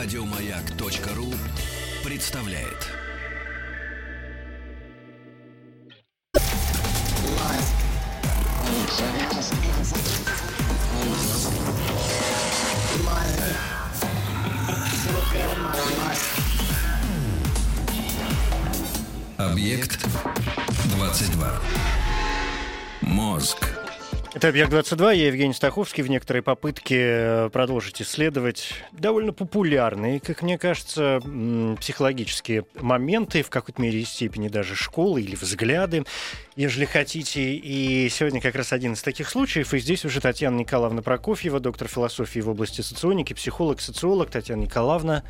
Радиомаяк.ру представляет. Объект 22. Мозг. Это «Объект-22», я Евгений Стаховский. В некоторой попытке э, продолжить исследовать довольно популярные, как мне кажется, психологические моменты, в какой-то мере и степени даже школы или взгляды, ежели хотите. И сегодня как раз один из таких случаев. И здесь уже Татьяна Николаевна Прокофьева, доктор философии в области соционики, психолог-социолог. Татьяна Николаевна,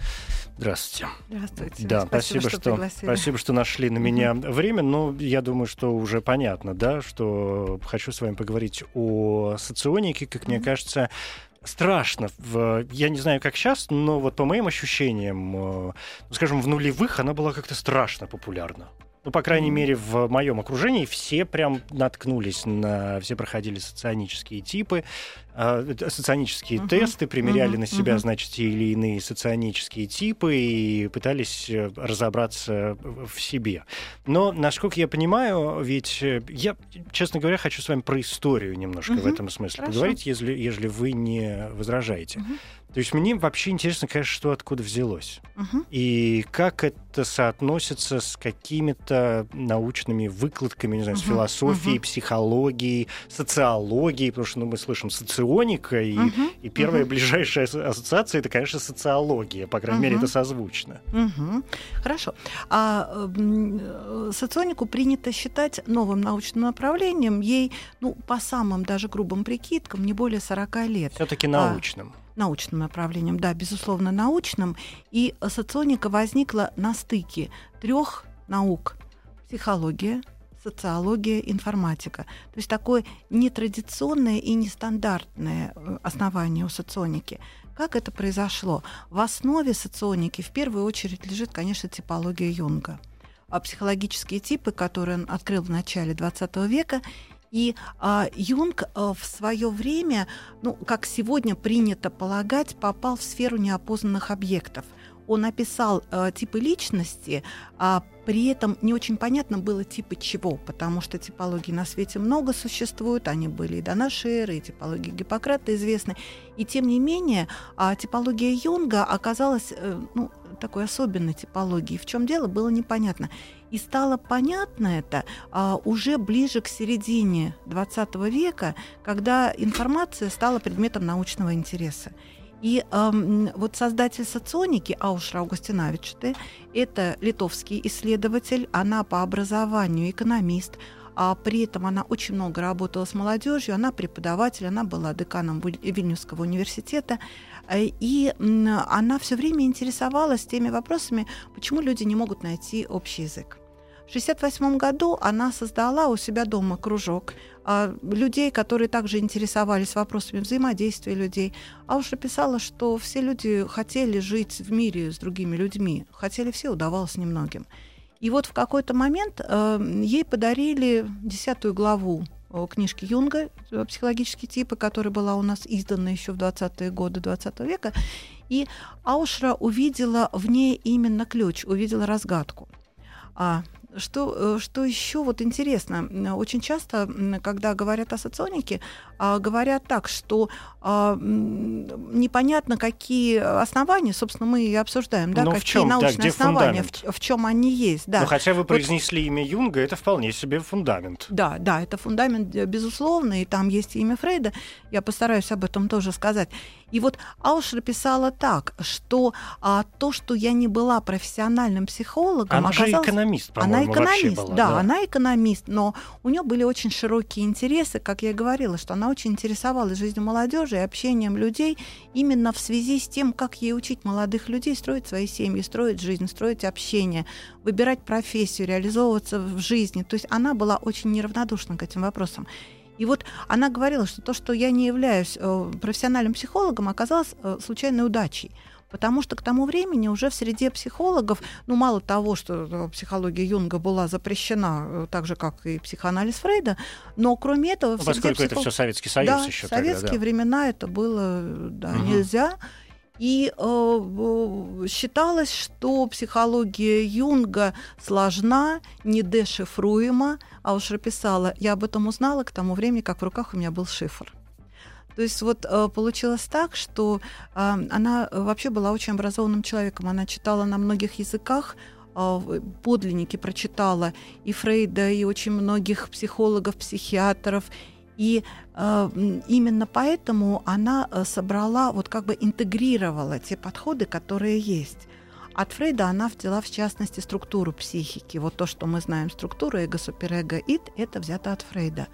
здравствуйте. Здравствуйте. Да, спасибо, спасибо что, что спасибо, что нашли на меня mm-hmm. время. Но я думаю, что уже понятно, да, что хочу с вами поговорить о соционике, как mm-hmm. мне кажется, страшно. Я не знаю, как сейчас, но вот по моим ощущениям, э, скажем, в нулевых она была как-то страшно популярна. Ну, по крайней мере, в моем окружении все прям наткнулись на... Все проходили соционические типы, э, соционические uh-huh. тесты, примеряли uh-huh. на себя, uh-huh. значит, те или иные соционические типы и пытались э, разобраться в себе. Но, насколько я понимаю, ведь э, я, честно говоря, хочу с вами про историю немножко uh-huh. в этом смысле Хорошо. поговорить, если, если вы не возражаете. Uh-huh. То есть мне вообще интересно, конечно, что откуда взялось. Uh-huh. И как это соотносится с какими-то научными выкладками, не знаю, uh-huh. с философией, uh-huh. психологией, социологией, потому что ну, мы слышим соционика, и, uh-huh. и первая uh-huh. ближайшая ассоциация это, конечно, социология. По крайней uh-huh. мере, это созвучно. Uh-huh. Хорошо. А э, соционику принято считать новым научным направлением. Ей, ну, по самым даже грубым прикидкам, не более 40 лет. Все-таки научным. А, научным направлением, да, безусловно, научным. И соционика возникла на стыке трех наук – психология, социология, информатика. То есть такое нетрадиционное и нестандартное э, основание у соционики. Как это произошло? В основе соционики в первую очередь лежит, конечно, типология Юнга. А психологические типы, которые он открыл в начале XX века, и а, Юнг а, в свое время, ну, как сегодня принято полагать, попал в сферу неопознанных объектов. Он описал а, типы личности, а при этом не очень понятно было типы чего, потому что типологий на свете много существует, они были и до нашей эры, и типологии Гиппократа известны. И тем не менее, а, типология Юнга оказалась э, ну, такой особенной типологией. В чем дело, было непонятно. И стало понятно это а, уже ближе к середине XX века, когда информация стала предметом научного интереса. И эм, вот создатель соционики Аушра Аугустинович, это литовский исследователь, она по образованию экономист, а при этом она очень много работала с молодежью, она преподаватель, она была деканом Вильнюсского университета, и она все время интересовалась теми вопросами, почему люди не могут найти общий язык. В 1968 году она создала у себя дома кружок а, людей, которые также интересовались вопросами взаимодействия людей. А уж писала, что все люди хотели жить в мире с другими людьми. Хотели все, удавалось немногим. И вот в какой-то момент э, ей подарили десятую главу э, книжки Юнга э, «Психологические типы», которая была у нас издана еще в 20-е годы 20 века. И Аушра увидела в ней именно ключ, увидела разгадку. А что, э, что еще вот интересно, очень часто, когда говорят о соционике, говорят так, что а, непонятно, какие основания, собственно, мы и обсуждаем, да, Но какие чем? научные да, основания, в, в чем они есть. Да. Но ну, хотя вы произнесли вот, имя Юнга, это вполне себе фундамент. Да, да, это фундамент, э, безусловно, и там есть имя Фрейда, я постараюсь об этом тоже сказать. И вот Аушер писала так, что а, то, что я не была профессиональным психологом, она оказалось... же экономист, Она экономист, была, да, да, она экономист, но у нее были очень широкие интересы, как я и говорила, что она очень интересовалась жизнью молодежи и общением людей именно в связи с тем, как ей учить молодых людей строить свои семьи, строить жизнь, строить общение, выбирать профессию, реализовываться в жизни. То есть она была очень неравнодушна к этим вопросам. И вот она говорила, что то, что я не являюсь э, профессиональным психологом, оказалось э, случайной удачей. Потому что к тому времени уже в среде психологов, ну, мало того, что э, психология Юнга была запрещена, так же, как и психоанализ Фрейда, но кроме этого... Ну, поскольку психолог... это все Советский Союз да, еще в советские тогда, да. времена это было да, угу. нельзя. И э, считалось, что психология Юнга сложна, недешифруема. А уж писала, я об этом узнала к тому времени, как в руках у меня был шифр. То есть вот э, получилось так, что э, она вообще была очень образованным человеком. Она читала на многих языках, э, подлинники прочитала и Фрейда, и очень многих психологов, психиатров, и э, именно поэтому она э, собрала, вот как бы интегрировала те подходы, которые есть. От Фрейда она взяла, в частности, структуру психики. Вот то, что мы знаем, структура эго, суперэго, ид, это взято от Фрейда.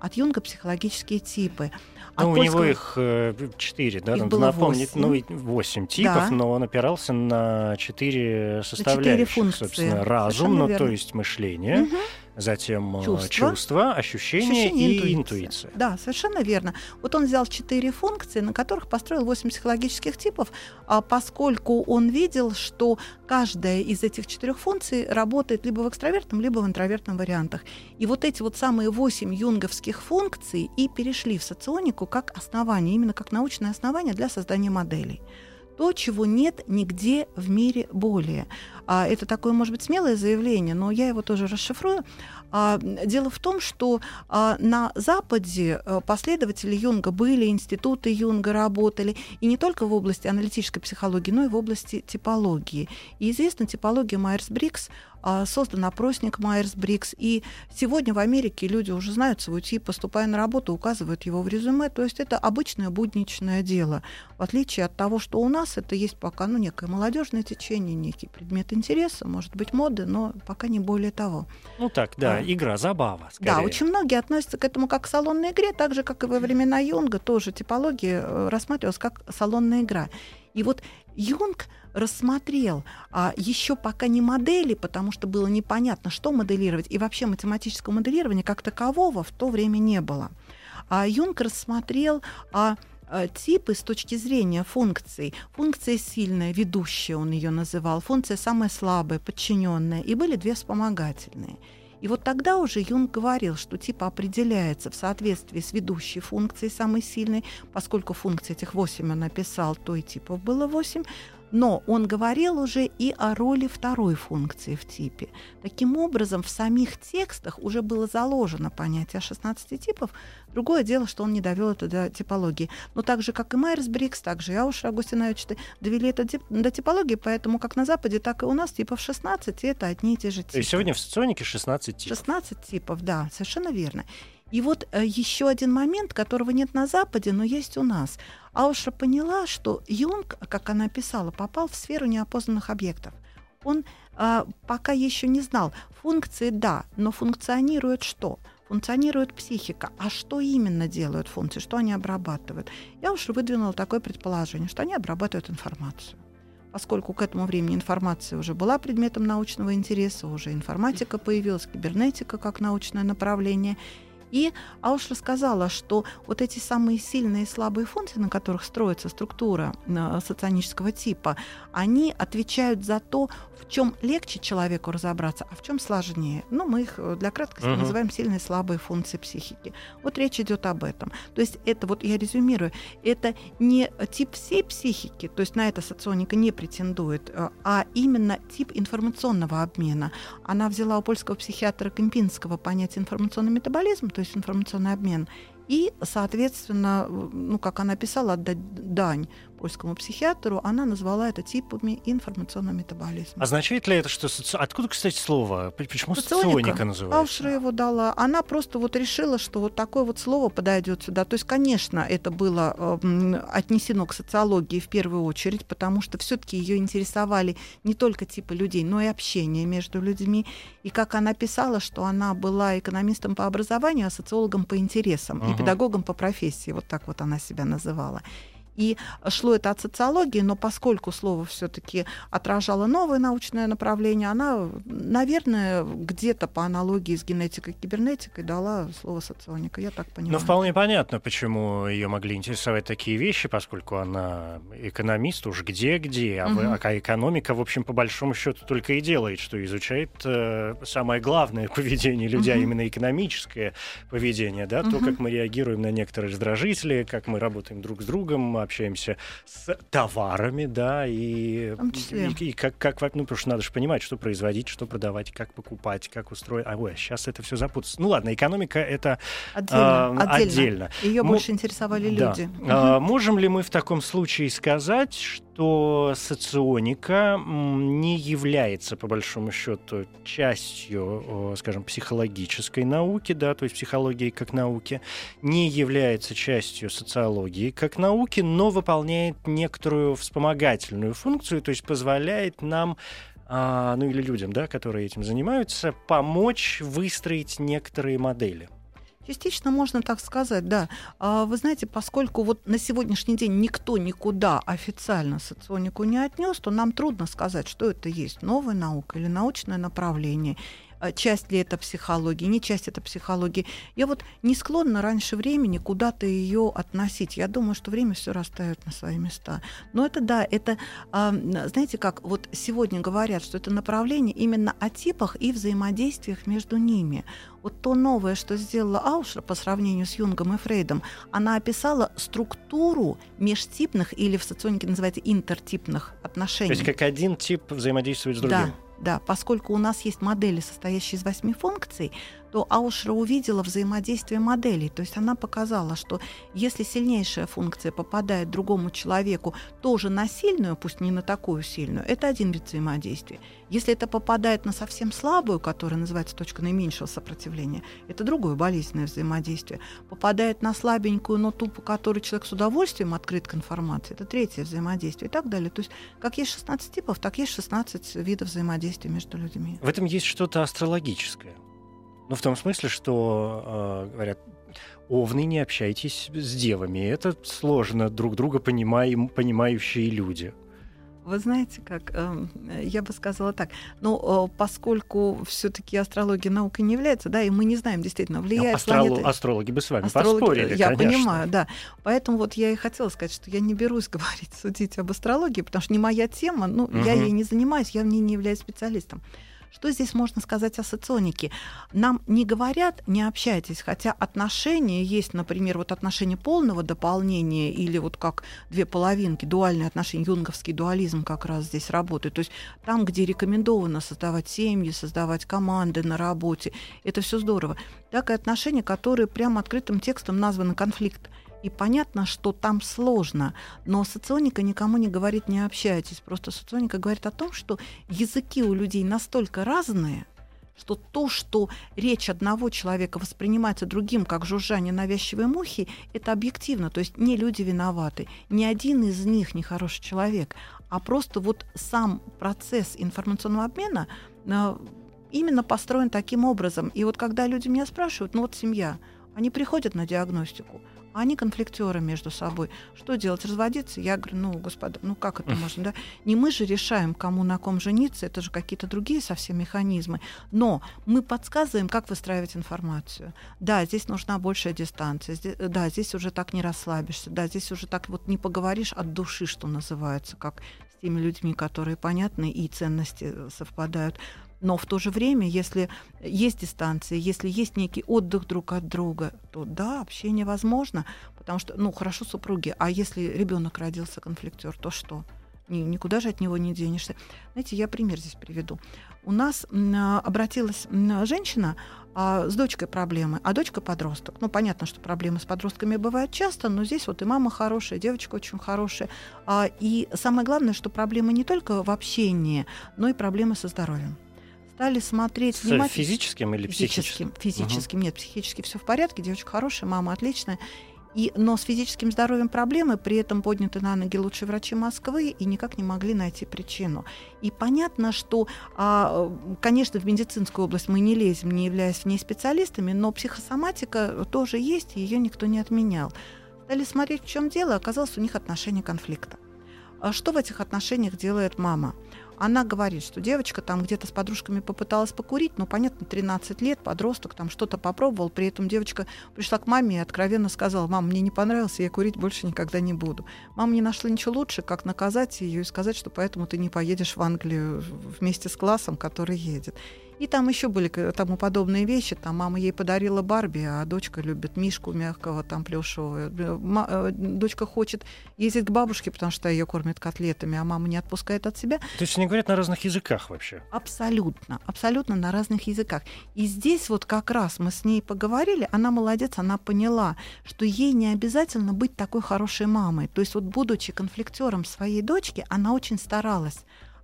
От Юнга психологические типы. Ну, у него их э, четыре, да, их надо напомнить, 8. ну, восемь типов, да. но он опирался на четыре составляющих, на 4 функции. собственно, разум, ну, то есть мышление, угу затем э, чувства, чувства ощущения, ощущение, и интуиция. интуиция. Да, совершенно верно. Вот он взял четыре функции, на которых построил восемь психологических типов, а поскольку он видел, что каждая из этих четырех функций работает либо в экстравертном, либо в интровертном вариантах. И вот эти вот самые восемь юнговских функций и перешли в соционику как основание, именно как научное основание для создания моделей то, чего нет нигде в мире более. А, это такое, может быть, смелое заявление, но я его тоже расшифрую. А, дело в том, что а, на Западе а, последователи Юнга были, институты Юнга работали, и не только в области аналитической психологии, но и в области типологии. И известна типология Майерс-Бриггс, а, создан опросник Майерс-Бриггс, и сегодня в Америке люди уже знают свой тип, поступая на работу, указывают его в резюме, то есть это обычное будничное дело, в отличие от того, что у нас это есть пока ну, некое молодежное течение, некий предмет интереса, может быть, моды, но пока не более того. Ну так, да, а, игра, забава. Скорее. Да, очень многие относятся к этому как к салонной игре, так же, как и во времена Юнга, тоже типология э, рассматривалась как салонная игра. И вот Юнг рассмотрел а, еще пока не модели, потому что было непонятно, что моделировать, и вообще математического моделирования как такового в то время не было. А Юнг рассмотрел а, а типы с точки зрения функций. Функция сильная, ведущая он ее называл, функция самая слабая, подчиненная, и были две вспомогательные. И вот тогда уже Юнг говорил, что тип определяется в соответствии с ведущей функцией самой сильной, поскольку функций этих восемь он написал, то и типов было восемь, но он говорил уже и о роли второй функции в типе. Таким образом, в самих текстах уже было заложено понятие 16 типов. Другое дело, что он не довел это до типологии. Но так же, как и Майерс Брикс, так же и Ауш Агустинович довели это до типологии, поэтому как на Западе, так и у нас типов 16, и это одни и те же типы. И сегодня в соционике 16 типов. 16 типов, да, совершенно верно. И вот э, еще один момент, которого нет на Западе, но есть у нас. Ауша поняла, что Юнг, как она писала, попал в сферу неопознанных объектов. Он э, пока еще не знал. Функции да, но функционирует что? Функционирует психика. А что именно делают функции? Что они обрабатывают? Я уж выдвинула такое предположение, что они обрабатывают информацию поскольку к этому времени информация уже была предметом научного интереса, уже информатика появилась, кибернетика как научное направление, и Ауш рассказала, что вот эти самые сильные и слабые функции, на которых строится структура э, соционического типа, они отвечают за то, в чем легче человеку разобраться, а в чем сложнее. Ну, мы их э, для краткости uh-huh. называем сильные и слабые функции психики. Вот речь идет об этом. То есть это, вот я резюмирую, это не тип всей психики, то есть на это соционика не претендует, э, а именно тип информационного обмена. Она взяла у польского психиатра Кемпинского понятие информационный метаболизм, то есть информационный обмен, и, соответственно, ну, как она писала, отдать дань польскому психиатру, она назвала это типами информационного метаболизма. Означает ли это, что... Соци... Откуда, кстати, слово? Почему соционика называется? Аушра его дала. Она просто вот решила, что вот такое вот слово подойдет сюда. То есть, конечно, это было э, отнесено к социологии в первую очередь, потому что все-таки ее интересовали не только типы людей, но и общение между людьми. И как она писала, что она была экономистом по образованию, а социологом по интересам uh-huh. и педагогом по профессии. Вот так вот она себя называла. И шло это от социологии, но поскольку слово все-таки отражало новое научное направление, она, наверное, где-то по аналогии с генетикой и кибернетикой дала слово соционика. Я так понимаю. Ну, вполне понятно, почему ее могли интересовать такие вещи, поскольку она экономист уж где-где, а, угу. а экономика, в общем, по большому счету только и делает, что изучает э, самое главное поведение людей, угу. именно экономическое поведение, да, угу. то, как мы реагируем на некоторые раздражители, как мы работаем друг с другом, общаемся с товарами, да, и, и, и как, как, ну, потому что надо же понимать, что производить, что продавать, как покупать, как устроить. А, ой, сейчас это все запутается. Ну ладно, экономика это отдельно. А, отдельно. отдельно. Ее Мы, больше интересовали да. люди. А, можем ли мы в таком случае сказать, что соционика не является, по большому счету, частью, скажем, психологической науки, да, то есть психологии как науки, не является частью социологии как науки, но выполняет некоторую вспомогательную функцию, то есть позволяет нам а, ну или людям, да, которые этим занимаются, помочь выстроить некоторые модели. Частично можно так сказать, да. А, вы знаете, поскольку вот на сегодняшний день никто никуда официально соционику не отнес, то нам трудно сказать, что это есть новая наука или научное направление часть ли это психологии, не часть это психологии. Я вот не склонна раньше времени куда-то ее относить. Я думаю, что время все расставит на свои места. Но это да, это, а, знаете как, вот сегодня говорят, что это направление именно о типах и взаимодействиях между ними. Вот то новое, что сделала Аушер по сравнению с Юнгом и Фрейдом, она описала структуру межтипных или в соционике называется интертипных отношений. То есть как один тип взаимодействует с другим. Да, да, поскольку у нас есть модели, состоящие из восьми функций, то Аушера увидела взаимодействие моделей. То есть она показала, что если сильнейшая функция попадает другому человеку тоже на сильную, пусть не на такую сильную, это один вид взаимодействия. Если это попадает на совсем слабую, которая называется точка наименьшего сопротивления, это другое болезненное взаимодействие. Попадает на слабенькую, но ту, по которой человек с удовольствием открыт к информации, это третье взаимодействие и так далее. То есть как есть 16 типов, так есть 16 видов взаимодействия между людьми. В этом есть что-то астрологическое. Ну, в том смысле, что э, говорят, овны, не общайтесь с девами. Это сложно друг друга понимаем, понимающие люди. Вы знаете, как э, я бы сказала так, ну, э, поскольку все-таки астрология наукой не является, да, и мы не знаем действительно, влияет Астролог, планета... Астрологи бы с вами астрологи, поспорили, Я конечно. понимаю, да. Поэтому вот я и хотела сказать, что я не берусь говорить, судить об астрологии, потому что не моя тема, ну, угу. я ей не занимаюсь, я в ней не являюсь специалистом. Что здесь можно сказать о соционике? Нам не говорят, не общайтесь, хотя отношения есть, например, вот отношения полного дополнения или вот как две половинки, дуальные отношения, юнговский дуализм как раз здесь работает. То есть там, где рекомендовано создавать семьи, создавать команды на работе, это все здорово. Так и отношения, которые прямо открытым текстом названы конфликт. И понятно, что там сложно, но соционика никому не говорит «не общайтесь». Просто соционика говорит о том, что языки у людей настолько разные, что то, что речь одного человека воспринимается другим как жужжание навязчивой мухи, это объективно. То есть не люди виноваты, ни один из них не хороший человек, а просто вот сам процесс информационного обмена э, именно построен таким образом. И вот когда люди меня спрашивают, ну вот семья, они приходят на диагностику, они конфликтеры между собой. Что делать? Разводиться? Я говорю, ну, господа, ну как это можно, да? Не мы же решаем, кому на ком жениться, это же какие-то другие совсем механизмы. Но мы подсказываем, как выстраивать информацию. Да, здесь нужна большая дистанция, здесь, да, здесь уже так не расслабишься, да, здесь уже так вот не поговоришь от души, что называется, как с теми людьми, которые понятны и ценности совпадают. Но в то же время, если есть дистанция, если есть некий отдых друг от друга, то да, общение возможно, потому что, ну, хорошо супруги, а если ребенок родился конфликтер, то что? никуда же от него не денешься. Знаете, я пример здесь приведу. У нас обратилась женщина а, с дочкой проблемы, а дочка подросток. Ну, понятно, что проблемы с подростками бывают часто, но здесь вот и мама хорошая, девочка очень хорошая. А, и самое главное, что проблемы не только в общении, но и проблемы со здоровьем стали смотреть С внимательно. физическим или психическим? Физическим, угу. нет, психически все в порядке, девочка хорошая, мама отличная. И, но с физическим здоровьем проблемы, при этом подняты на ноги лучшие врачи Москвы и никак не могли найти причину. И понятно, что, а, конечно, в медицинскую область мы не лезем, не являясь в ней специалистами, но психосоматика тоже есть, ее никто не отменял. Стали смотреть, в чем дело, оказалось у них отношение конфликта. А что в этих отношениях делает мама? Она говорит, что девочка там где-то с подружками попыталась покурить, но, понятно, 13 лет, подросток, там что-то попробовал, при этом девочка пришла к маме и откровенно сказала, мама, мне не понравилось, я курить больше никогда не буду. Мама не нашла ничего лучше, как наказать ее и сказать, что поэтому ты не поедешь в Англию вместе с классом, который едет. И там еще были тому подобные вещи. Там мама ей подарила Барби, а дочка любит Мишку мягкого, там плюшевого. Э, дочка хочет ездить к бабушке, потому что ее кормят котлетами, а мама не отпускает от себя. То есть они говорят на разных языках вообще? Абсолютно, абсолютно на разных языках. И здесь вот как раз мы с ней поговорили, она молодец, она поняла, что ей не обязательно быть такой хорошей мамой. То есть вот будучи конфликтером своей дочки, она очень старалась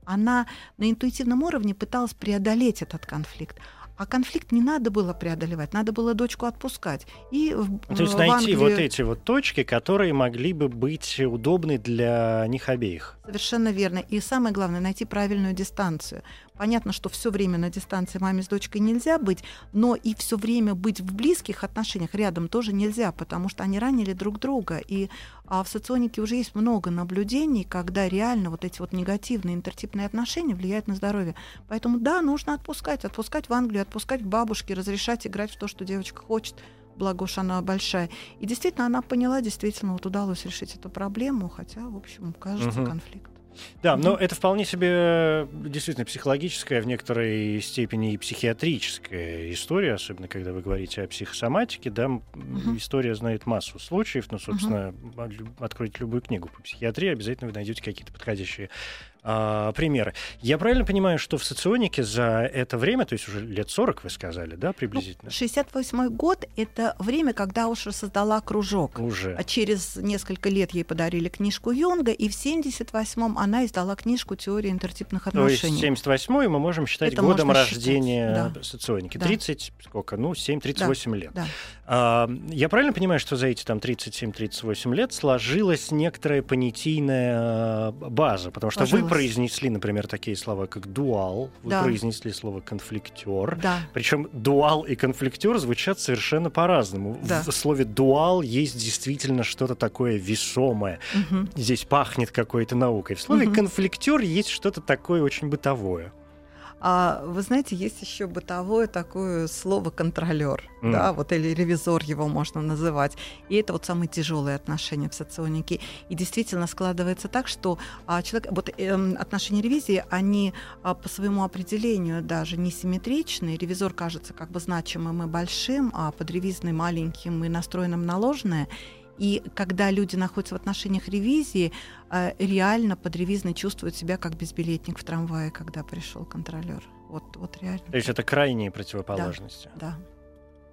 она на интуитивном уровне пыталась преодолеть этот конфликт. А конфликт не надо было преодолевать, надо было дочку отпускать. И в, То есть в найти Англии... вот эти вот точки, которые могли бы быть удобны для них обеих. Совершенно верно. И самое главное, найти правильную дистанцию. Понятно, что все время на дистанции маме с дочкой нельзя быть, но и все время быть в близких отношениях рядом тоже нельзя, потому что они ранили друг друга. И а в соционике уже есть много наблюдений, когда реально вот эти вот негативные интертипные отношения влияют на здоровье. Поэтому да, нужно отпускать, отпускать в Англию, отпускать к бабушке, разрешать играть в то, что девочка хочет благо уж она большая. И действительно, она поняла, действительно, вот удалось решить эту проблему, хотя, в общем, кажется, угу. конфликт. Да, но это вполне себе э, действительно психологическая, в некоторой степени и психиатрическая история, особенно когда вы говорите о психосоматике, да, угу. история знает массу случаев, но, собственно, угу. откройте любую книгу по психиатрии, обязательно вы найдете какие-то подходящие а, примеры. Я правильно понимаю, что в соционике за это время, то есть уже лет 40, вы сказали, да, приблизительно? 68 ну, год — это время, когда Уша создала кружок. Уже. А через несколько лет ей подарили книжку Юнга, и в 78-м она издала книжку «Теория интертипных отношений». То есть 78-й мы можем считать это годом рождения да. соционики. Да. 30, сколько? Ну, 7-38 да. лет. Да. А, я правильно понимаю, что за эти там 37-38 лет сложилась некоторая понятийная а, база? Потому что Сложилась. вы произнесли, например, такие слова, как дуал, вы да. произнесли слово конфликтер. Да. Причем дуал и конфликтер звучат совершенно по-разному. Да. В слове дуал есть действительно что-то такое весомое. Угу. Здесь пахнет какой-то наукой. В слове угу. конфликтер есть что-то такое очень бытовое. А вы знаете, есть еще бытовое такое слово контролер, mm. да, вот или ревизор его можно называть. И это вот самые тяжелые отношения в соционике. И действительно складывается так, что а, человек, вот э, отношения ревизии, они а, по своему определению даже несимметричны. Ревизор кажется как бы значимым и большим, а подревизный маленьким и настроенным на ложное. И когда люди находятся в отношениях ревизии, э, реально под ревизной чувствуют себя как безбилетник в трамвае, когда пришел контролер. Вот, вот реально. То есть это крайние противоположности. Да.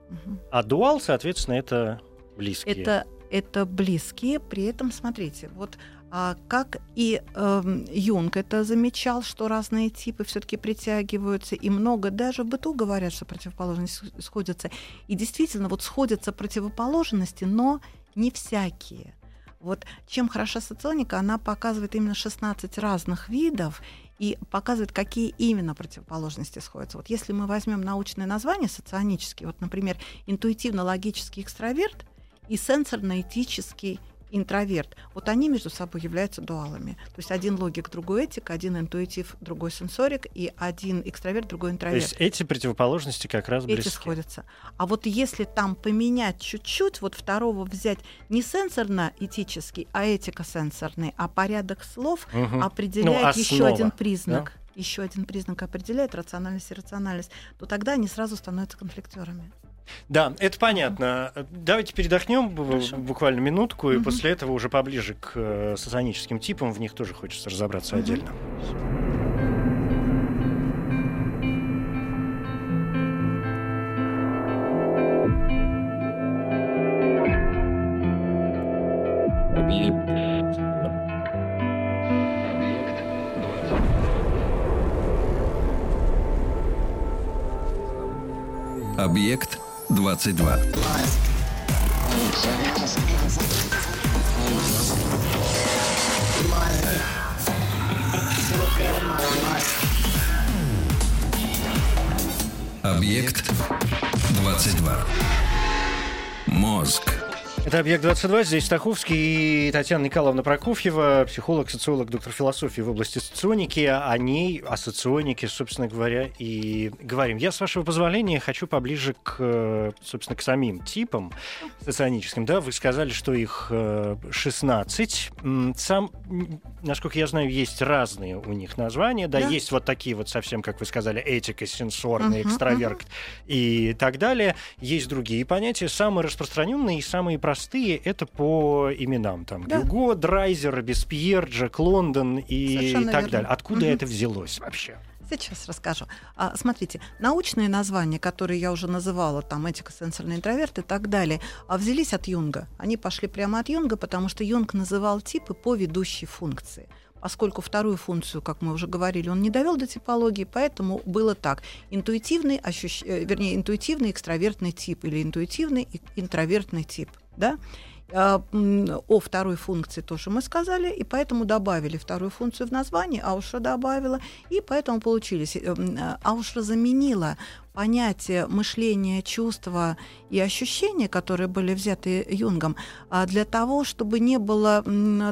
да. Угу. А дуал, соответственно, это близкие. Это, это близкие. При этом, смотрите, вот а, как и э, Юнг это замечал, что разные типы все-таки притягиваются, и много даже в быту говорят, что противоположности сходятся. И действительно, вот сходятся противоположности, но не всякие. Вот чем хороша соционика, она показывает именно 16 разных видов и показывает, какие именно противоположности сходятся. Вот если мы возьмем научное название соционический, вот, например, интуитивно-логический экстраверт и сенсорно-этический интроверт, вот они между собой являются дуалами. То есть один логик, другой этик, один интуитив, другой сенсорик, и один экстраверт, другой интроверт. То есть эти противоположности как раз близки. Эти сходятся. А вот если там поменять чуть-чуть, вот второго взять не сенсорно-этический, а этико-сенсорный, а порядок слов угу. определяет ну, еще один признак. Да? еще один признак определяет рациональность и рациональность, то тогда они сразу становятся конфликтерами. Да, это понятно. Давайте передохнем Хорошо. буквально минутку, и угу. после этого уже поближе к э, сатаническим типам, в них тоже хочется разобраться угу. отдельно. Объект 22. Объект 22. Мозг. Это «Объект-22», здесь Стаховский и Татьяна Николаевна Прокофьева, психолог, социолог, доктор философии в области соционики. О ней, о соционике, собственно говоря, и говорим. Я, с вашего позволения, хочу поближе к, собственно, к самим типам соционическим. Да, вы сказали, что их 16. Э, сам, насколько я знаю, есть разные у них названия. Да, да. есть вот такие вот совсем, как вы сказали, этика, сенсорный, uh-huh, экстраверт uh-huh. и так далее. Есть другие понятия, самые распространенные и самые простые простые, это по именам. Там да. Гюго, Драйзер, Беспьер, Джек Лондон и Совершенно так верно. далее. Откуда угу. это взялось вообще? Сейчас расскажу. А, смотрите, научные названия, которые я уже называла, там этика, сенсорный интроверт и так далее, а, взялись от Юнга. Они пошли прямо от Юнга, потому что Юнг называл типы по ведущей функции поскольку вторую функцию, как мы уже говорили, он не довел до типологии, поэтому было так. Интуитивный, ощущ... Э, вернее, интуитивный экстравертный тип или интуитивный интровертный тип да, а, о второй функции тоже мы сказали, и поэтому добавили вторую функцию в название, Аушра добавила, и поэтому получились. Э, Аушра заменила понятие мышления, чувства и ощущения, которые были взяты Юнгом, а для того, чтобы не было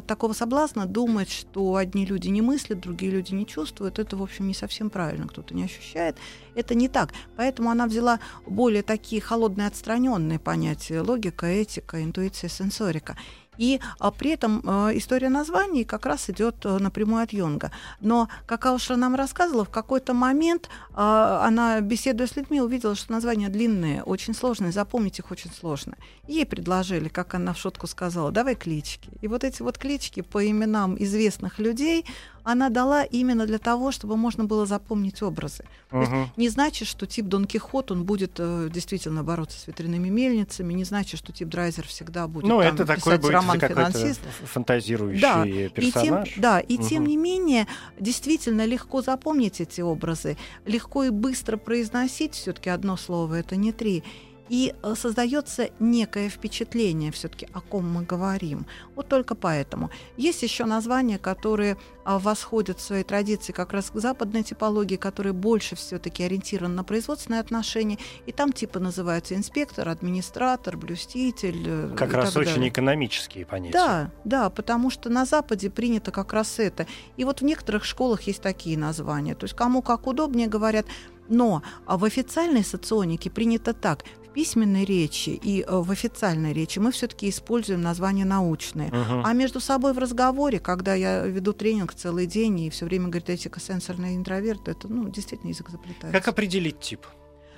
такого соблазна думать, что одни люди не мыслят, другие люди не чувствуют. Это, в общем, не совсем правильно. Кто-то не ощущает. Это не так. Поэтому она взяла более такие холодные, отстраненные понятия логика, этика, интуиция, сенсорика. И а, при этом а, история названий как раз идет а, напрямую от Юнга. Но, как Аушра нам рассказывала, в какой-то момент а, она, беседуя с людьми, увидела, что названия длинные, очень сложные, запомнить их очень сложно. Ей предложили, как она в шутку сказала, давай клички. И вот эти вот клички по именам известных людей, она дала именно для того, чтобы можно было запомнить образы. Uh-huh. То есть не значит, что тип Дон Кихот, он будет э, действительно бороться с ветряными мельницами, не значит, что тип Драйзер всегда будет ну, там, это такой будет роман финансист. фантазирующий да. персонаж. И тем, да, и uh-huh. тем не менее, действительно легко запомнить эти образы, легко и быстро произносить, все-таки одно слово, это не три и э, создается некое впечатление все-таки, о ком мы говорим. Вот только поэтому. Есть еще названия, которые а, восходят в своей традиции как раз к западной типологии, которые больше все-таки ориентированы на производственные отношения, и там типы называются инспектор, администратор, блюститель. Э, как раз очень далее. экономические понятия. Да, да, потому что на Западе принято как раз это. И вот в некоторых школах есть такие названия. То есть кому как удобнее говорят, но а в официальной соционике принято так письменной речи и э, в официальной речи мы все-таки используем названия научные. Uh-huh. А между собой в разговоре, когда я веду тренинг целый день и все время говорит этика сенсорный интроверт, это ну, действительно язык заплетается. Как определить тип?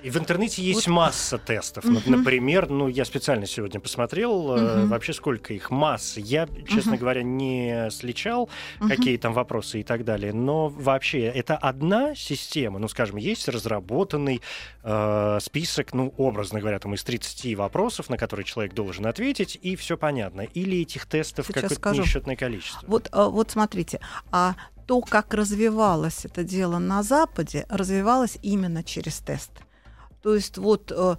И в интернете есть вот. масса тестов. Uh-huh. Например, ну, я специально сегодня посмотрел, э, вообще сколько их, масса. Я, честно uh-huh. говоря, не сличал, uh-huh. какие там вопросы и так далее. Но вообще, это одна система, ну, скажем, есть разработанный э, список, ну, образно говоря, там из 30 вопросов, на которые человек должен ответить, и все понятно. Или этих тестов какое-то несчетное количество. Вот, э, вот смотрите, а то, как развивалось это дело на Западе, развивалось именно через тест. То есть вот э,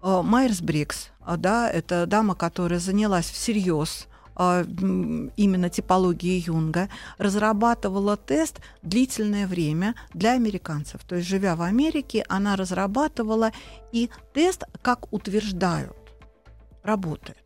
э, Майерс Брикс, э, да, это дама, которая занялась всерьез именно типологией Юнга, разрабатывала тест длительное время для американцев. То есть, живя в Америке, она разрабатывала, и тест, как утверждают, работает.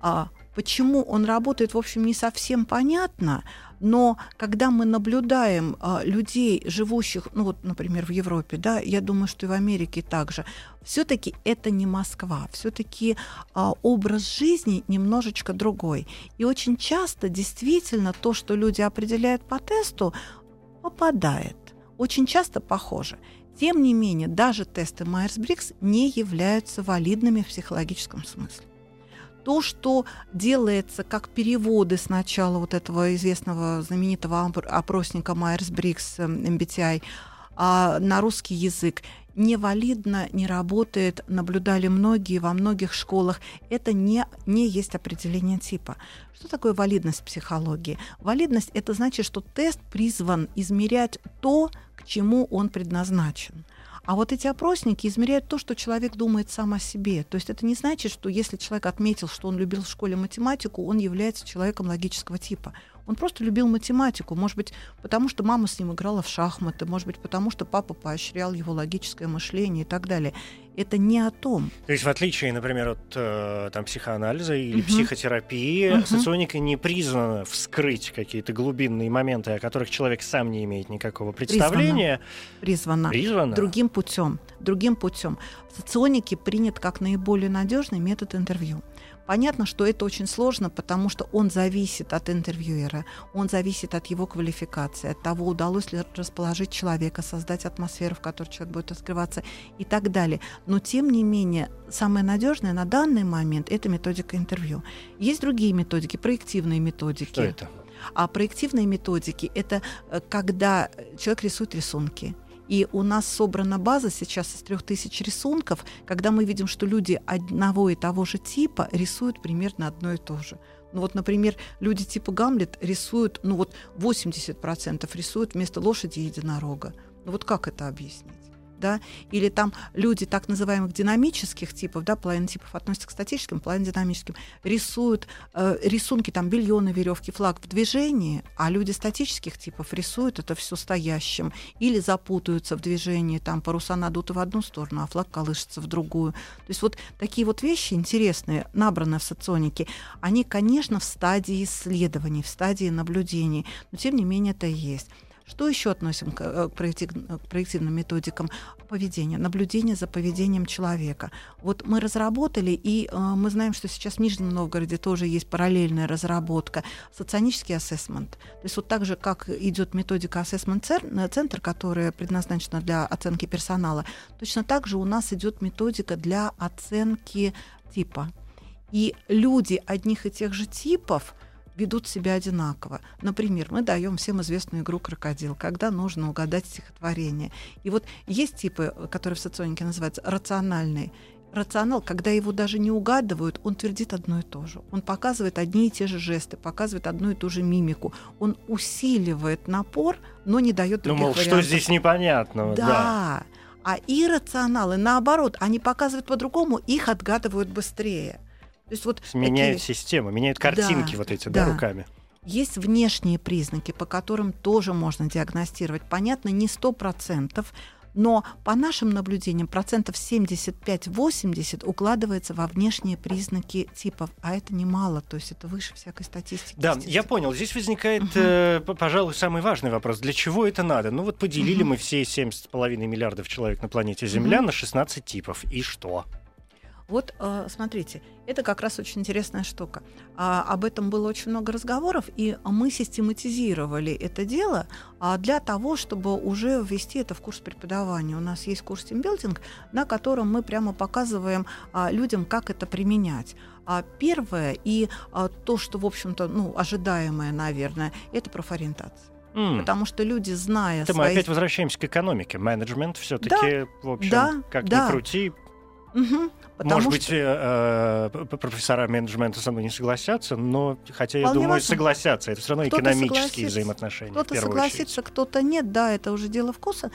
А почему он работает, в общем, не совсем понятно, но когда мы наблюдаем а, людей, живущих, ну вот, например, в Европе, да, я думаю, что и в Америке также, все-таки это не Москва, все-таки а, образ жизни немножечко другой. И очень часто действительно то, что люди определяют по тесту, попадает. Очень часто похоже. Тем не менее, даже тесты Майерс-Бриггс не являются валидными в психологическом смысле то, что делается как переводы сначала вот этого известного знаменитого опросника Майерс-Бриггс MBTI а на русский язык, невалидно, не работает, наблюдали многие во многих школах. Это не, не есть определение типа. Что такое валидность психологии? Валидность — это значит, что тест призван измерять то, к чему он предназначен. А вот эти опросники измеряют то, что человек думает сам о себе. То есть это не значит, что если человек отметил, что он любил в школе математику, он является человеком логического типа. Он просто любил математику. Может быть, потому что мама с ним играла в шахматы, может быть, потому что папа поощрял его логическое мышление и так далее. Это не о том. То есть, в отличие, например, от э, там, психоанализа или угу. психотерапии, угу. соционика не признана вскрыть какие-то глубинные моменты, о которых человек сам не имеет никакого представления. Призвана. Призвана. Призвана. Другим путем. Другим путем. В соционике принят как наиболее надежный метод интервью. Понятно, что это очень сложно, потому что он зависит от интервьюера, он зависит от его квалификации, от того, удалось ли расположить человека, создать атмосферу, в которой человек будет открываться и так далее. Но тем не менее, самое надежное на данный момент это методика интервью. Есть другие методики, проективные методики. Что это? А проективные методики это э, когда человек рисует рисунки и у нас собрана база сейчас из трех тысяч рисунков, когда мы видим, что люди одного и того же типа рисуют примерно одно и то же. Ну вот, например, люди типа Гамлет рисуют, ну вот 80% рисуют вместо лошади единорога. Ну вот как это объяснить? Да, или там люди так называемых динамических типов, да, половина типов относятся к статическим, половина динамическим, рисуют э, рисунки, там, белье на веревке, флаг в движении, а люди статических типов рисуют это все стоящим, или запутаются в движении, там, паруса надуты в одну сторону, а флаг колышется в другую. То есть вот такие вот вещи интересные, набранные в соционике, они, конечно, в стадии исследований, в стадии наблюдений, но тем не менее это есть. Что еще относим к, э, к, проектив, к проективным методикам поведения? Наблюдение за поведением человека. Вот мы разработали, и э, мы знаем, что сейчас в Нижнем Новгороде тоже есть параллельная разработка, соционический ассессмент. То есть вот так же, как идет методика ассессмент-центр, которая предназначена для оценки персонала, точно так же у нас идет методика для оценки типа. И люди одних и тех же типов ведут себя одинаково. Например, мы даем всем известную игру «Крокодил», когда нужно угадать стихотворение. И вот есть типы, которые в соционике называются рациональные. Рационал, когда его даже не угадывают, он твердит одно и то же. Он показывает одни и те же жесты, показывает одну и ту же мимику. Он усиливает напор, но не дает других ну, мол, вариантов. что здесь непонятного? Да. да. А иррационалы, наоборот, они показывают по-другому, их отгадывают быстрее. То есть вот меняют такие... систему, меняют картинки да, вот эти да. Да, руками. Есть внешние признаки, по которым тоже можно диагностировать. Понятно, не сто процентов, но по нашим наблюдениям процентов 75-80 укладывается во внешние признаки типов, а это немало, то есть это выше всякой статистики. Да, я понял. Здесь возникает, угу. э, пожалуй, самый важный вопрос. Для чего это надо? Ну вот поделили угу. мы все 7,5 миллиардов человек на планете Земля угу. на 16 типов. И что? Вот э, смотрите, это как раз очень интересная штука. А, об этом было очень много разговоров, и мы систематизировали это дело а, для того, чтобы уже ввести это в курс преподавания. У нас есть курс тимбилдинг, на котором мы прямо показываем а, людям, как это применять. Первое и то, что, в общем-то, ну, ожидаемое, наверное, это профориентация. Mm. Потому что люди, зная Это свои... мы опять возвращаемся к экономике. Менеджмент все-таки, да, в общем, да, как да. ни крути, Угу, Может быть, что... э, э, профессора менеджмента со мной не согласятся, но хотя я думаю, возможно. согласятся. Это все равно экономические взаимоотношения. Кто-то согласится, кто-то нет, да, это уже дело вкуса.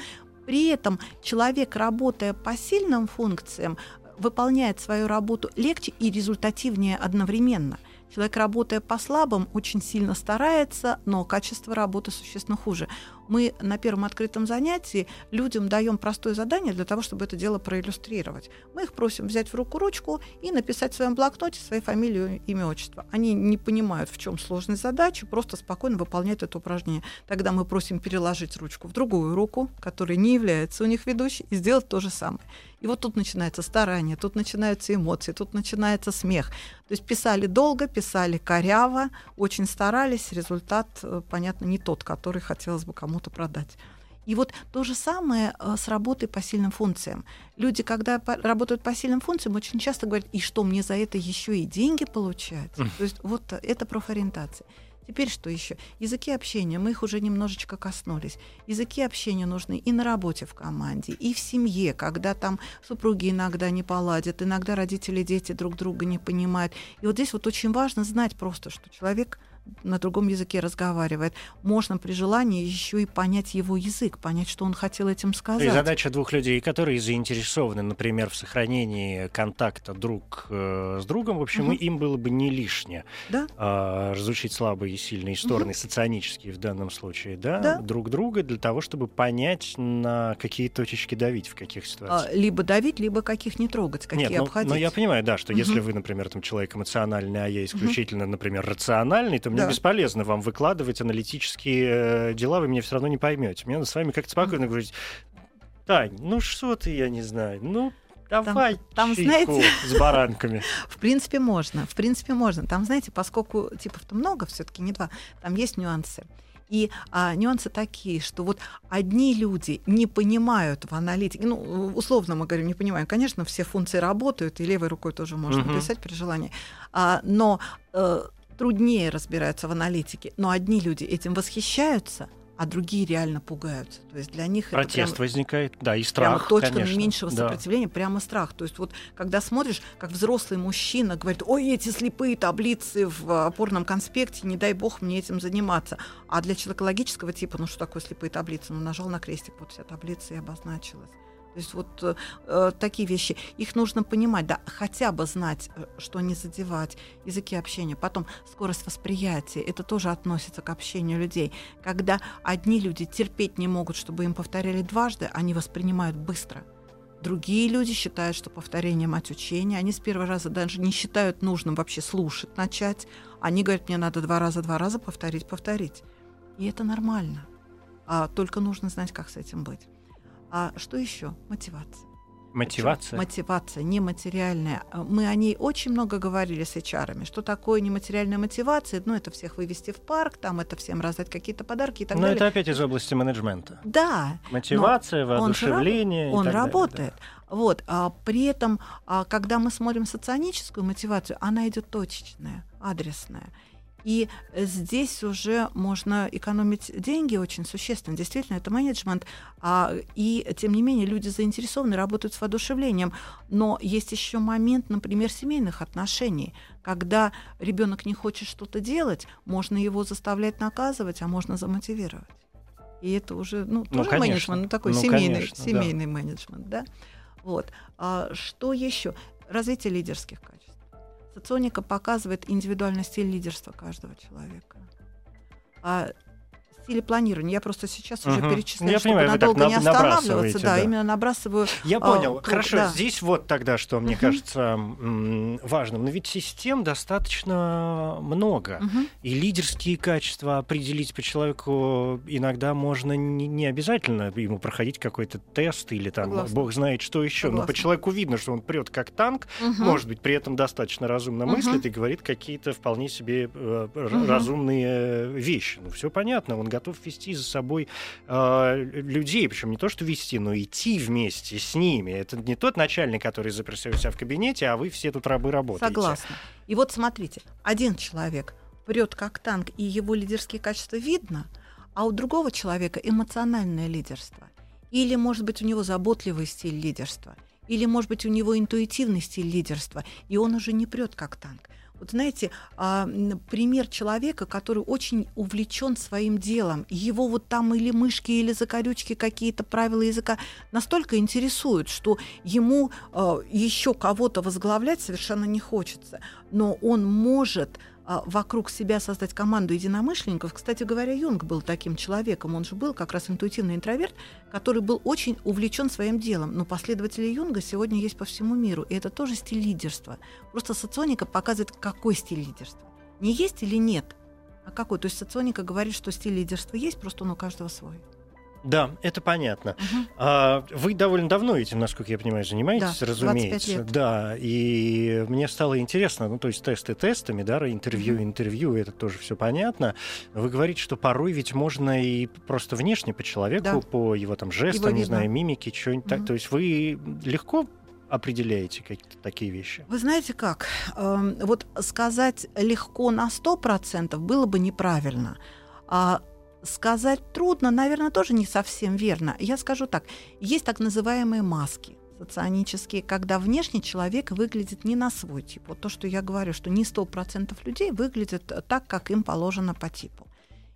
При этом человек, работая по сильным функциям, выполняет свою работу легче и результативнее одновременно. Человек, работая по слабым, очень сильно старается, но качество работы существенно хуже мы на первом открытом занятии людям даем простое задание для того, чтобы это дело проиллюстрировать. Мы их просим взять в руку ручку и написать в своем блокноте свою фамилию, имя, отчество. Они не понимают, в чем сложность задачи, просто спокойно выполняют это упражнение. Тогда мы просим переложить ручку в другую руку, которая не является у них ведущей, и сделать то же самое. И вот тут начинается старание, тут начинаются эмоции, тут начинается смех. То есть писали долго, писали коряво, очень старались, результат, э, понятно, не тот, который хотелось бы кому кому-то продать. И вот то же самое э, с работой по сильным функциям. Люди, когда работают по сильным функциям, очень часто говорят, и что мне за это еще и деньги получать? То есть вот это профориентация. Теперь что еще? Языки общения, мы их уже немножечко коснулись. Языки общения нужны и на работе в команде, и в семье, когда там супруги иногда не поладят, иногда родители дети друг друга не понимают. И вот здесь вот очень важно знать просто, что человек на другом языке разговаривает, можно при желании еще и понять его язык, понять, что он хотел этим сказать. И задача двух людей, которые заинтересованы, например, в сохранении контакта друг э, с другом, в общем, угу. им было бы не лишнее да? э, разучить слабые и сильные стороны, угу. соционические в данном случае, да, да, друг друга для того, чтобы понять, на какие точечки давить, в каких ситуациях. А, либо давить, либо каких не трогать, какие Нет, ну, обходить. Но я понимаю, да, что угу. если вы, например, там человек эмоциональный, а я исключительно, угу. например, рациональный, то мне да. бесполезно вам выкладывать аналитические э, дела, вы меня все равно не поймете. Мне надо с вами как-то спокойно угу. говорить, Тань, ну что ты, я не знаю, ну Давай там, там знаете, с баранками. В принципе, можно. В принципе, можно. Там, знаете, поскольку типов-то много, все-таки не два, там есть нюансы. И а, нюансы такие, что вот одни люди не понимают в аналитике, ну, условно мы говорим, не понимаем, конечно, все функции работают, и левой рукой тоже можно uh-huh. писать при желании, а, но э, труднее разбираются в аналитике. Но одни люди этим восхищаются, а другие реально пугаются. То есть для них Протест это прямо, возникает, да, и страх, прямо точка конечно, меньшего да. сопротивления, прямо страх. То есть вот когда смотришь, как взрослый мужчина говорит, ой, эти слепые таблицы в опорном конспекте, не дай бог мне этим заниматься. А для человека логического типа, ну что такое слепые таблицы? Ну нажал на крестик, вот вся таблица и обозначилась. То есть вот э, такие вещи, их нужно понимать, да, хотя бы знать, э, что не задевать, языки общения. Потом скорость восприятия, это тоже относится к общению людей. Когда одни люди терпеть не могут, чтобы им повторяли дважды, они воспринимают быстро. Другие люди считают, что повторение мать учения. Они с первого раза даже не считают нужным вообще слушать начать. Они говорят, мне надо два раза, два раза повторить, повторить. И это нормально. А только нужно знать, как с этим быть. А что еще? Мотивация. Мотивация. Мотивация нематериальная. Мы о ней очень много говорили с HR. Что такое нематериальная мотивация? Ну, это всех вывести в парк, там это всем раздать какие-то подарки и так но далее. Но это опять из области менеджмента. Да. Мотивация, воодушевление. Он, он работает. Далее, да. Вот. А при этом, а, когда мы смотрим соционическую мотивацию, она идет точечная, адресная. И здесь уже можно экономить деньги очень существенно. Действительно, это менеджмент. А, и, тем не менее, люди заинтересованы, работают с воодушевлением. Но есть еще момент, например, семейных отношений. Когда ребенок не хочет что-то делать, можно его заставлять наказывать, а можно замотивировать. И это уже, ну, ну тоже конечно. менеджмент, ну, такой ну, семейный, конечно, семейный да. менеджмент, да. Вот. А, что еще? Развитие лидерских качеств. Соционика показывает индивидуальный стиль лидерства каждого человека. А стиле планирования. Я просто сейчас уже угу. перечисляю, я чтобы понимаю, надолго не останавливаться. Да, да, именно набрасываю. Я а, понял. Круг, Хорошо, да. здесь вот тогда, что мне угу. кажется важным. Но ведь систем достаточно много. Угу. И лидерские качества определить по человеку иногда можно не, не обязательно ему проходить какой-то тест или там Согласна. бог знает что еще. Согласна. Но по человеку видно, что он прет как танк, угу. может быть, при этом достаточно разумно Угу. мыслит и говорит какие-то вполне себе э, Мгм. разумные вещи. Ну, все понятно, он готов вести за собой э, людей, причем не то, что вести, но идти вместе с ними. Это не тот начальник, который заперся у себя в кабинете, а вы все тут рабы работаете. Согласна. И вот смотрите, один человек прет как танк, и его лидерские качества видно, а у другого человека эмоциональное лидерство. Или, может быть, у него заботливый стиль лидерства. Или, может быть, у него интуитивный стиль лидерства, и он уже не прет как танк. Вот знаете, а, пример человека, который очень увлечен своим делом. Его вот там или мышки, или закорючки, какие-то правила языка настолько интересуют, что ему а, еще кого-то возглавлять совершенно не хочется. Но он может вокруг себя создать команду единомышленников. Кстати говоря, Юнг был таким человеком. Он же был как раз интуитивный интроверт, который был очень увлечен своим делом. Но последователи Юнга сегодня есть по всему миру. И это тоже стиль лидерства. Просто соционика показывает, какой стиль лидерства. Не есть или нет, а какой. То есть соционика говорит, что стиль лидерства есть, просто он у каждого свой. Да, это понятно. А, вы довольно давно этим, насколько я понимаю, занимаетесь, Да, 25 разумеется. лет. Да, и мне стало интересно, ну, то есть тесты тестами, да, интервью Мгм. интервью, это тоже все понятно. Вы говорите, что порой ведь можно и просто внешне по человеку, Да. по его там жестам, Его не знаю, мимике, что-нибудь так. Мгм. То есть вы легко определяете какие-то такие вещи? Вы знаете как? Эм, вот сказать легко на 100% было бы неправильно. А сказать трудно, наверное, тоже не совсем верно. Я скажу так. Есть так называемые маски соционические, когда внешний человек выглядит не на свой тип. Вот то, что я говорю, что не 100% людей выглядят так, как им положено по типу.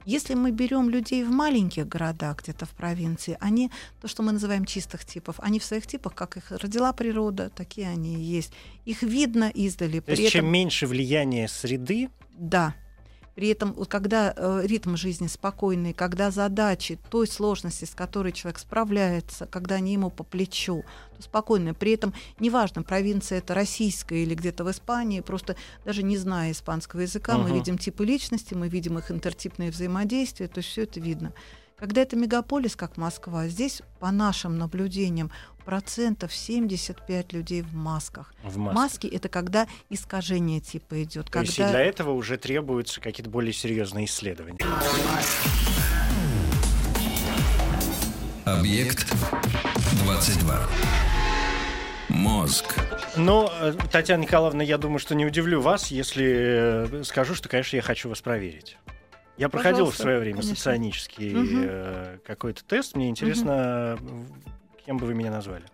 Если мы берем людей в маленьких городах, где-то в провинции, они, то, что мы называем чистых типов, они в своих типах, как их родила природа, такие они и есть. Их видно издали. То есть этом... чем меньше влияния среды, да, при этом, вот когда э, ритм жизни спокойный, когда задачи той сложности, с которой человек справляется, когда они ему по плечу, то спокойно. При этом неважно, провинция это российская или где-то в Испании, просто даже не зная испанского языка, uh-huh. мы видим типы личности, мы видим их интертипные взаимодействия, то есть все это видно. Когда это мегаполис, как Москва, здесь, по нашим наблюдениям, процентов 75 людей в масках. В маске. Маски это когда искажение типа идет. То когда... есть и для этого уже требуются какие-то более серьезные исследования. Объект 22. Мозг. Но, э, Татьяна Николаевна, я думаю, что не удивлю вас, если э, скажу, что, конечно, я хочу вас проверить. Я проходил в свое время конечно. соционический угу. какой-то тест. Мне интересно, угу. кем бы вы меня назвали?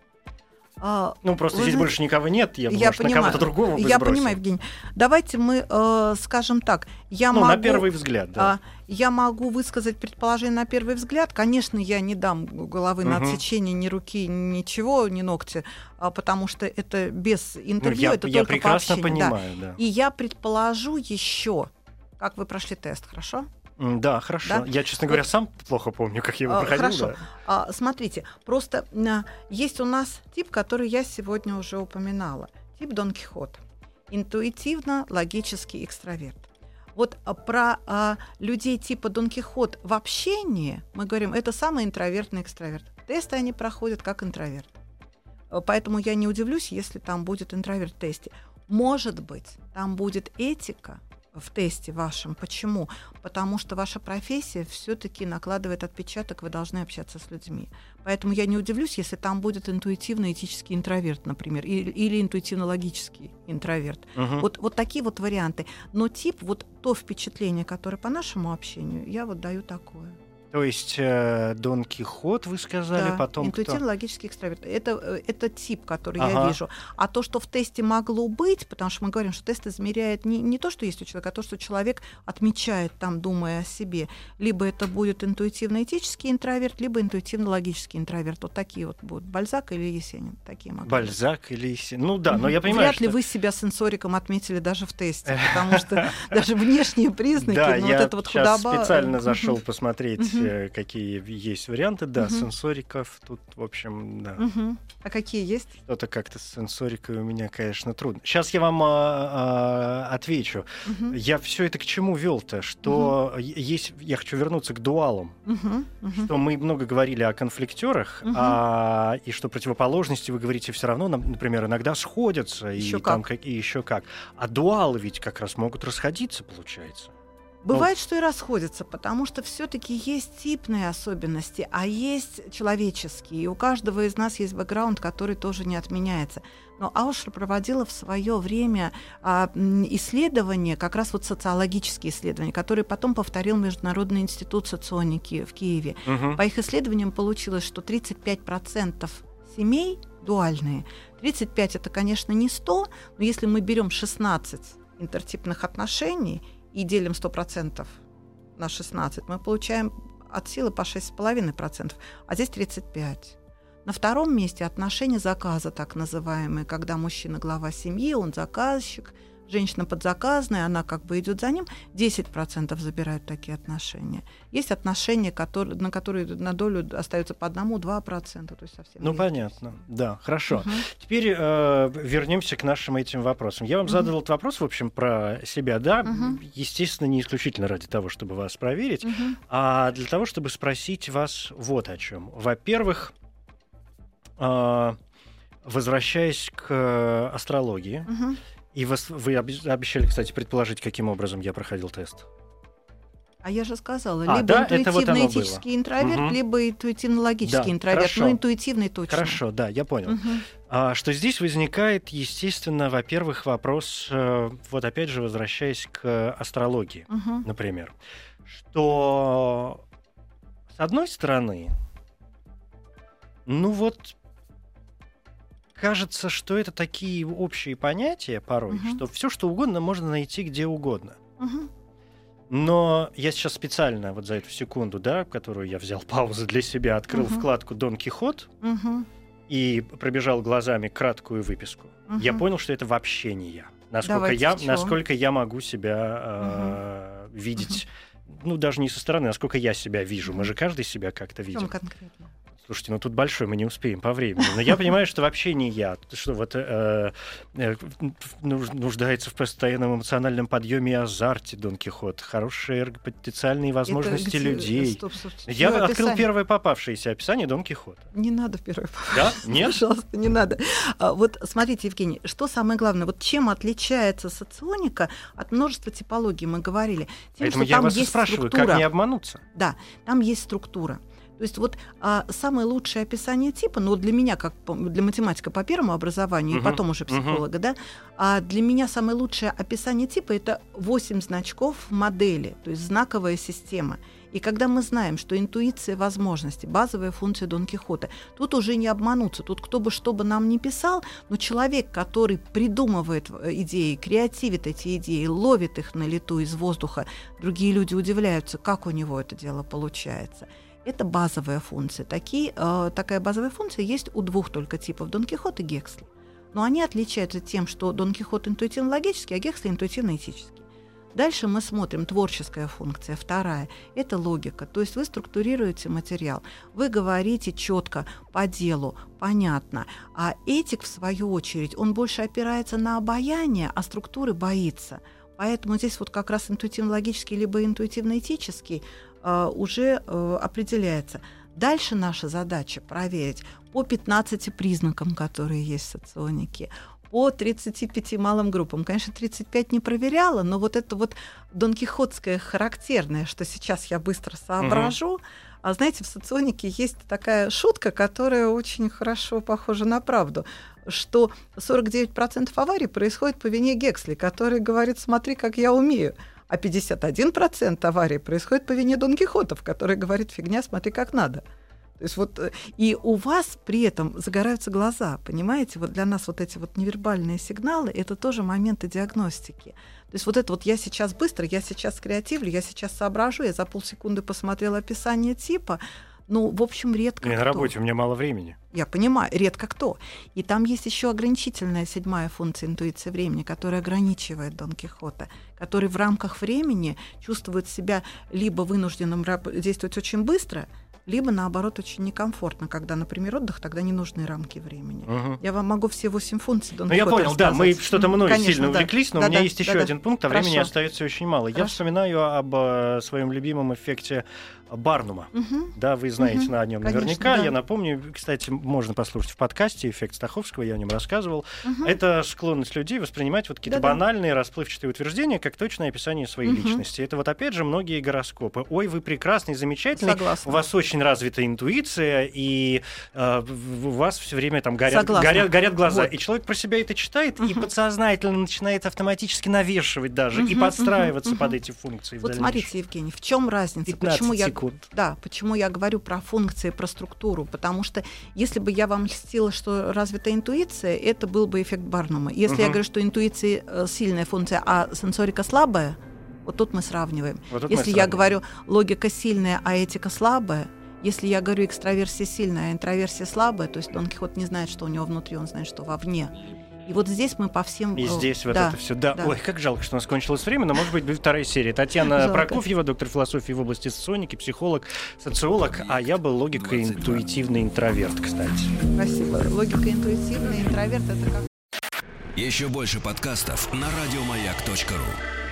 А, ну, просто здесь знаете, больше никого нет, я, я может, понимаю, на кого-то другого бы Я сбросил. понимаю, Евгений. Давайте мы э, скажем так. Я ну, могу, на первый взгляд, да. А, я могу высказать предположение на первый взгляд. Конечно, я не дам головы угу. на отсечение ни руки, ничего, ни ногти, а, потому что это без интервью, ну, я, это я только прекрасно понимаю, да. да. И я предположу еще, как вы прошли тест, хорошо? Да, хорошо. Да? Я, честно говоря, сам плохо помню, как я его а, проходил. Хорошо. Да. А, смотрите, просто а, есть у нас тип, который я сегодня уже упоминала. Тип Дон Кихот. Интуитивно-логический экстраверт. Вот а, про а, людей типа Дон Кихот в общении мы говорим, это самый интровертный экстраверт. Тесты они проходят как интроверт. Поэтому я не удивлюсь, если там будет интроверт в тесте. Может быть, там будет этика, в тесте вашем. Почему? Потому что ваша профессия все-таки накладывает отпечаток, вы должны общаться с людьми. Поэтому я не удивлюсь, если там будет интуитивно-этический интроверт, например, или, или интуитивно-логический интроверт. Угу. Вот, вот такие вот варианты. Но тип, вот то впечатление, которое по нашему общению, я вот даю такое. То есть э, Дон Кихот, вы сказали, да, потом интуитивно-логический экстраверт. Это, э, это тип, который ага. я вижу. А то, что в тесте могло быть, потому что мы говорим, что тест измеряет не, не то, что есть у человека, а то, что человек отмечает там, думая о себе. Либо это будет интуитивно-этический интроверт, либо интуитивно-логический интроверт. Вот такие вот будут. Бальзак или Есенин. Такие могут Бальзак или Есенин. Ну да, но я понимаю, Вряд что... ли вы себя сенсориком отметили даже в тесте, потому что даже внешние признаки, ну вот это вот худоба... специально зашел посмотреть угу. какие есть варианты, да, угу. сенсориков тут, в общем, да. Угу. А какие есть? Что-то как-то с сенсорикой у меня, конечно, трудно. Сейчас я вам а, а, отвечу. Угу. Я все это к чему вел-то, что угу. есть, я хочу вернуться к дуалам, угу. Угу. что мы много говорили о конфликтерах, угу. а, и что противоположности, вы говорите, все равно, например, иногда сходятся еще и как. там и еще как. А дуалы ведь как раз могут расходиться, получается. Бывает, ну, что и расходятся, потому что все-таки есть типные особенности, а есть человеческие. И у каждого из нас есть бэкграунд, который тоже не отменяется. Но Аушер проводила в свое время а, исследования, как раз вот социологические исследования, которые потом повторил Международный институт соционики в Киеве. Угу. По их исследованиям получилось, что 35% семей дуальные. 35 это, конечно, не 100, но если мы берем 16 интертипных отношений и делим 100% на 16, мы получаем от силы по 6,5%, а здесь 35%. На втором месте отношения заказа, так называемые, когда мужчина глава семьи, он заказчик – женщина подзаказная, она как бы идет за ним, 10% забирают такие отношения. Есть отношения, которые, на которые на долю остаются по одному-два процента, то есть совсем. Ну понятно, да, хорошо. Угу. Теперь э, вернемся к нашим этим вопросам. Я вам угу. задал этот вопрос, в общем, про себя, да, угу. естественно, не исключительно ради того, чтобы вас проверить, угу. а для того, чтобы спросить вас вот о чем. Во-первых, э, возвращаясь к астрологии. Угу. И вас, вы обещали, кстати, предположить, каким образом я проходил тест. А я же сказала, а, либо да? интуитивно-этический вот интроверт, угу. либо интуитивно-логический да, интроверт, хорошо. но интуитивный точно. Хорошо, да, я понял. Угу. А, что здесь возникает, естественно, во-первых, вопрос, э, вот опять же, возвращаясь к астрологии, угу. например, что, с одной стороны, ну вот кажется, что это такие общие понятия порой, угу. что все что угодно можно найти где угодно. Угу. Но я сейчас специально вот за эту секунду, да, которую я взял паузу для себя, открыл угу. вкладку Дон Кихот угу. и пробежал глазами краткую выписку. Угу. Я понял, что это вообще не я. Насколько я, насколько я могу себя э, угу. видеть, угу. ну даже не со стороны, насколько я себя вижу. Мы же каждый себя как-то видим. конкретно? Слушайте, ну тут большой, мы не успеем по времени. Но я понимаю, что вообще не я. Что вот э, э, нуждается в постоянном эмоциональном подъеме и азарте Дон Кихот. Хорошие потенциальные возможности людей. Стоп, стоп, стоп. Я Всё открыл первое попавшееся описание Дон Кихота. Не надо первое Да? Нет? Пожалуйста, не надо. А, вот смотрите, Евгений, что самое главное? Вот чем отличается соционика от множества типологий, мы говорили. Тем, Поэтому я вас и спрашиваю, структура. как не обмануться? Да, там есть структура. То есть вот а, самое лучшее описание типа, ну для меня, как для математика по первому образованию, uh-huh. и потом уже психолога, uh-huh. да, а для меня самое лучшее описание типа это 8 значков модели, то есть знаковая система. И когда мы знаем, что интуиция возможности, базовая функция Дон Кихота, тут уже не обмануться. Тут кто бы что бы нам ни писал, но человек, который придумывает э, идеи, креативит эти идеи, ловит их на лету из воздуха, другие люди удивляются, как у него это дело получается. Это базовая функция. Такие, э, такая базовая функция есть у двух только типов Дон Кихот и Гексли. Но они отличаются тем, что Дон Кихот интуитивно-логический, а Гексли интуитивно-этический. Дальше мы смотрим творческая функция, вторая. Это логика. То есть вы структурируете материал, вы говорите четко, по делу, понятно. А этик, в свою очередь, он больше опирается на обаяние, а структуры боится. Поэтому здесь вот как раз интуитивно-логический либо интуитивно-этический уже э, определяется. Дальше наша задача проверить по 15 признакам, которые есть в соционике, по 35 малым группам. Конечно, 35 не проверяла, но вот это вот донкихотское характерное, что сейчас я быстро соображу. Угу. А знаете, в соционике есть такая шутка, которая очень хорошо похожа на правду, что 49% аварий происходит по вине Гексли, который говорит, смотри, как я умею а 51% аварий происходит по вине Дон Кихотов, который говорит фигня, смотри, как надо. То есть вот э, и у вас при этом загораются глаза, понимаете? Вот для нас вот эти вот невербальные сигналы это тоже моменты диагностики. То есть вот это вот я сейчас быстро, я сейчас креативлю, я сейчас соображу, я за полсекунды посмотрела описание типа, ну, в общем, редко И кто. на работе у меня мало времени. Я понимаю, редко кто. И там есть еще ограничительная седьмая функция интуиции времени, которая ограничивает Дон Кихота, который в рамках времени чувствует себя либо вынужденным действовать очень быстро, либо наоборот очень некомфортно, когда, например, отдых, тогда не нужны рамки времени. Угу. Я вам могу все восемь функций Дон Ну, я понял, да, мы что-то мной Конечно, сильно увлеклись, но да, у меня да, есть да, еще да, один пункт, а Хорошо. времени остается очень мало. Хорошо. Я вспоминаю об э, своем любимом эффекте Барнума. Угу. Да, вы знаете угу. на нем Конечно, наверняка. Да. Я напомню, кстати, можно послушать в подкасте «Эффект Стаховского», я о нем рассказывал. Угу. Это склонность людей воспринимать вот какие-то Да-да. банальные, расплывчатые утверждения как точное описание своей угу. личности. Это вот опять же многие гороскопы. Ой, вы прекрасный, замечательный. Согласна. У вас очень развита интуиция, и э, у вас все время там горят, горят, горят глаза. Вот. И человек про себя это читает, угу. и подсознательно начинает автоматически навешивать даже, угу, и подстраиваться угу, под эти функции. Вот смотрите, Евгений, в чем разница? Почему я секунд. Да, почему я говорю про функции, про структуру? Потому что если бы я вам льстила, что развита интуиция, это был бы эффект Барнума. Если угу. я говорю, что интуиция э, сильная функция, а сенсорика слабая, вот тут мы сравниваем. Вот тут если я говорю логика сильная, а этика слабая, если я говорю экстраверсия сильная, а интроверсия слабая, то есть Дон Кихот не знает, что у него внутри, он знает, что вовне. И вот здесь мы по всем... И здесь вот да, это все. Да. да. Ой, как жалко, что у нас кончилось время, но, может быть, будет вторая серия. Татьяна жалко. Прокофьева, доктор философии в области соционики, психолог, социолог, а я был логико-интуитивный интроверт, кстати. Спасибо. Логико-интуитивный интроверт — это как... Еще больше подкастов на радиомаяк.ру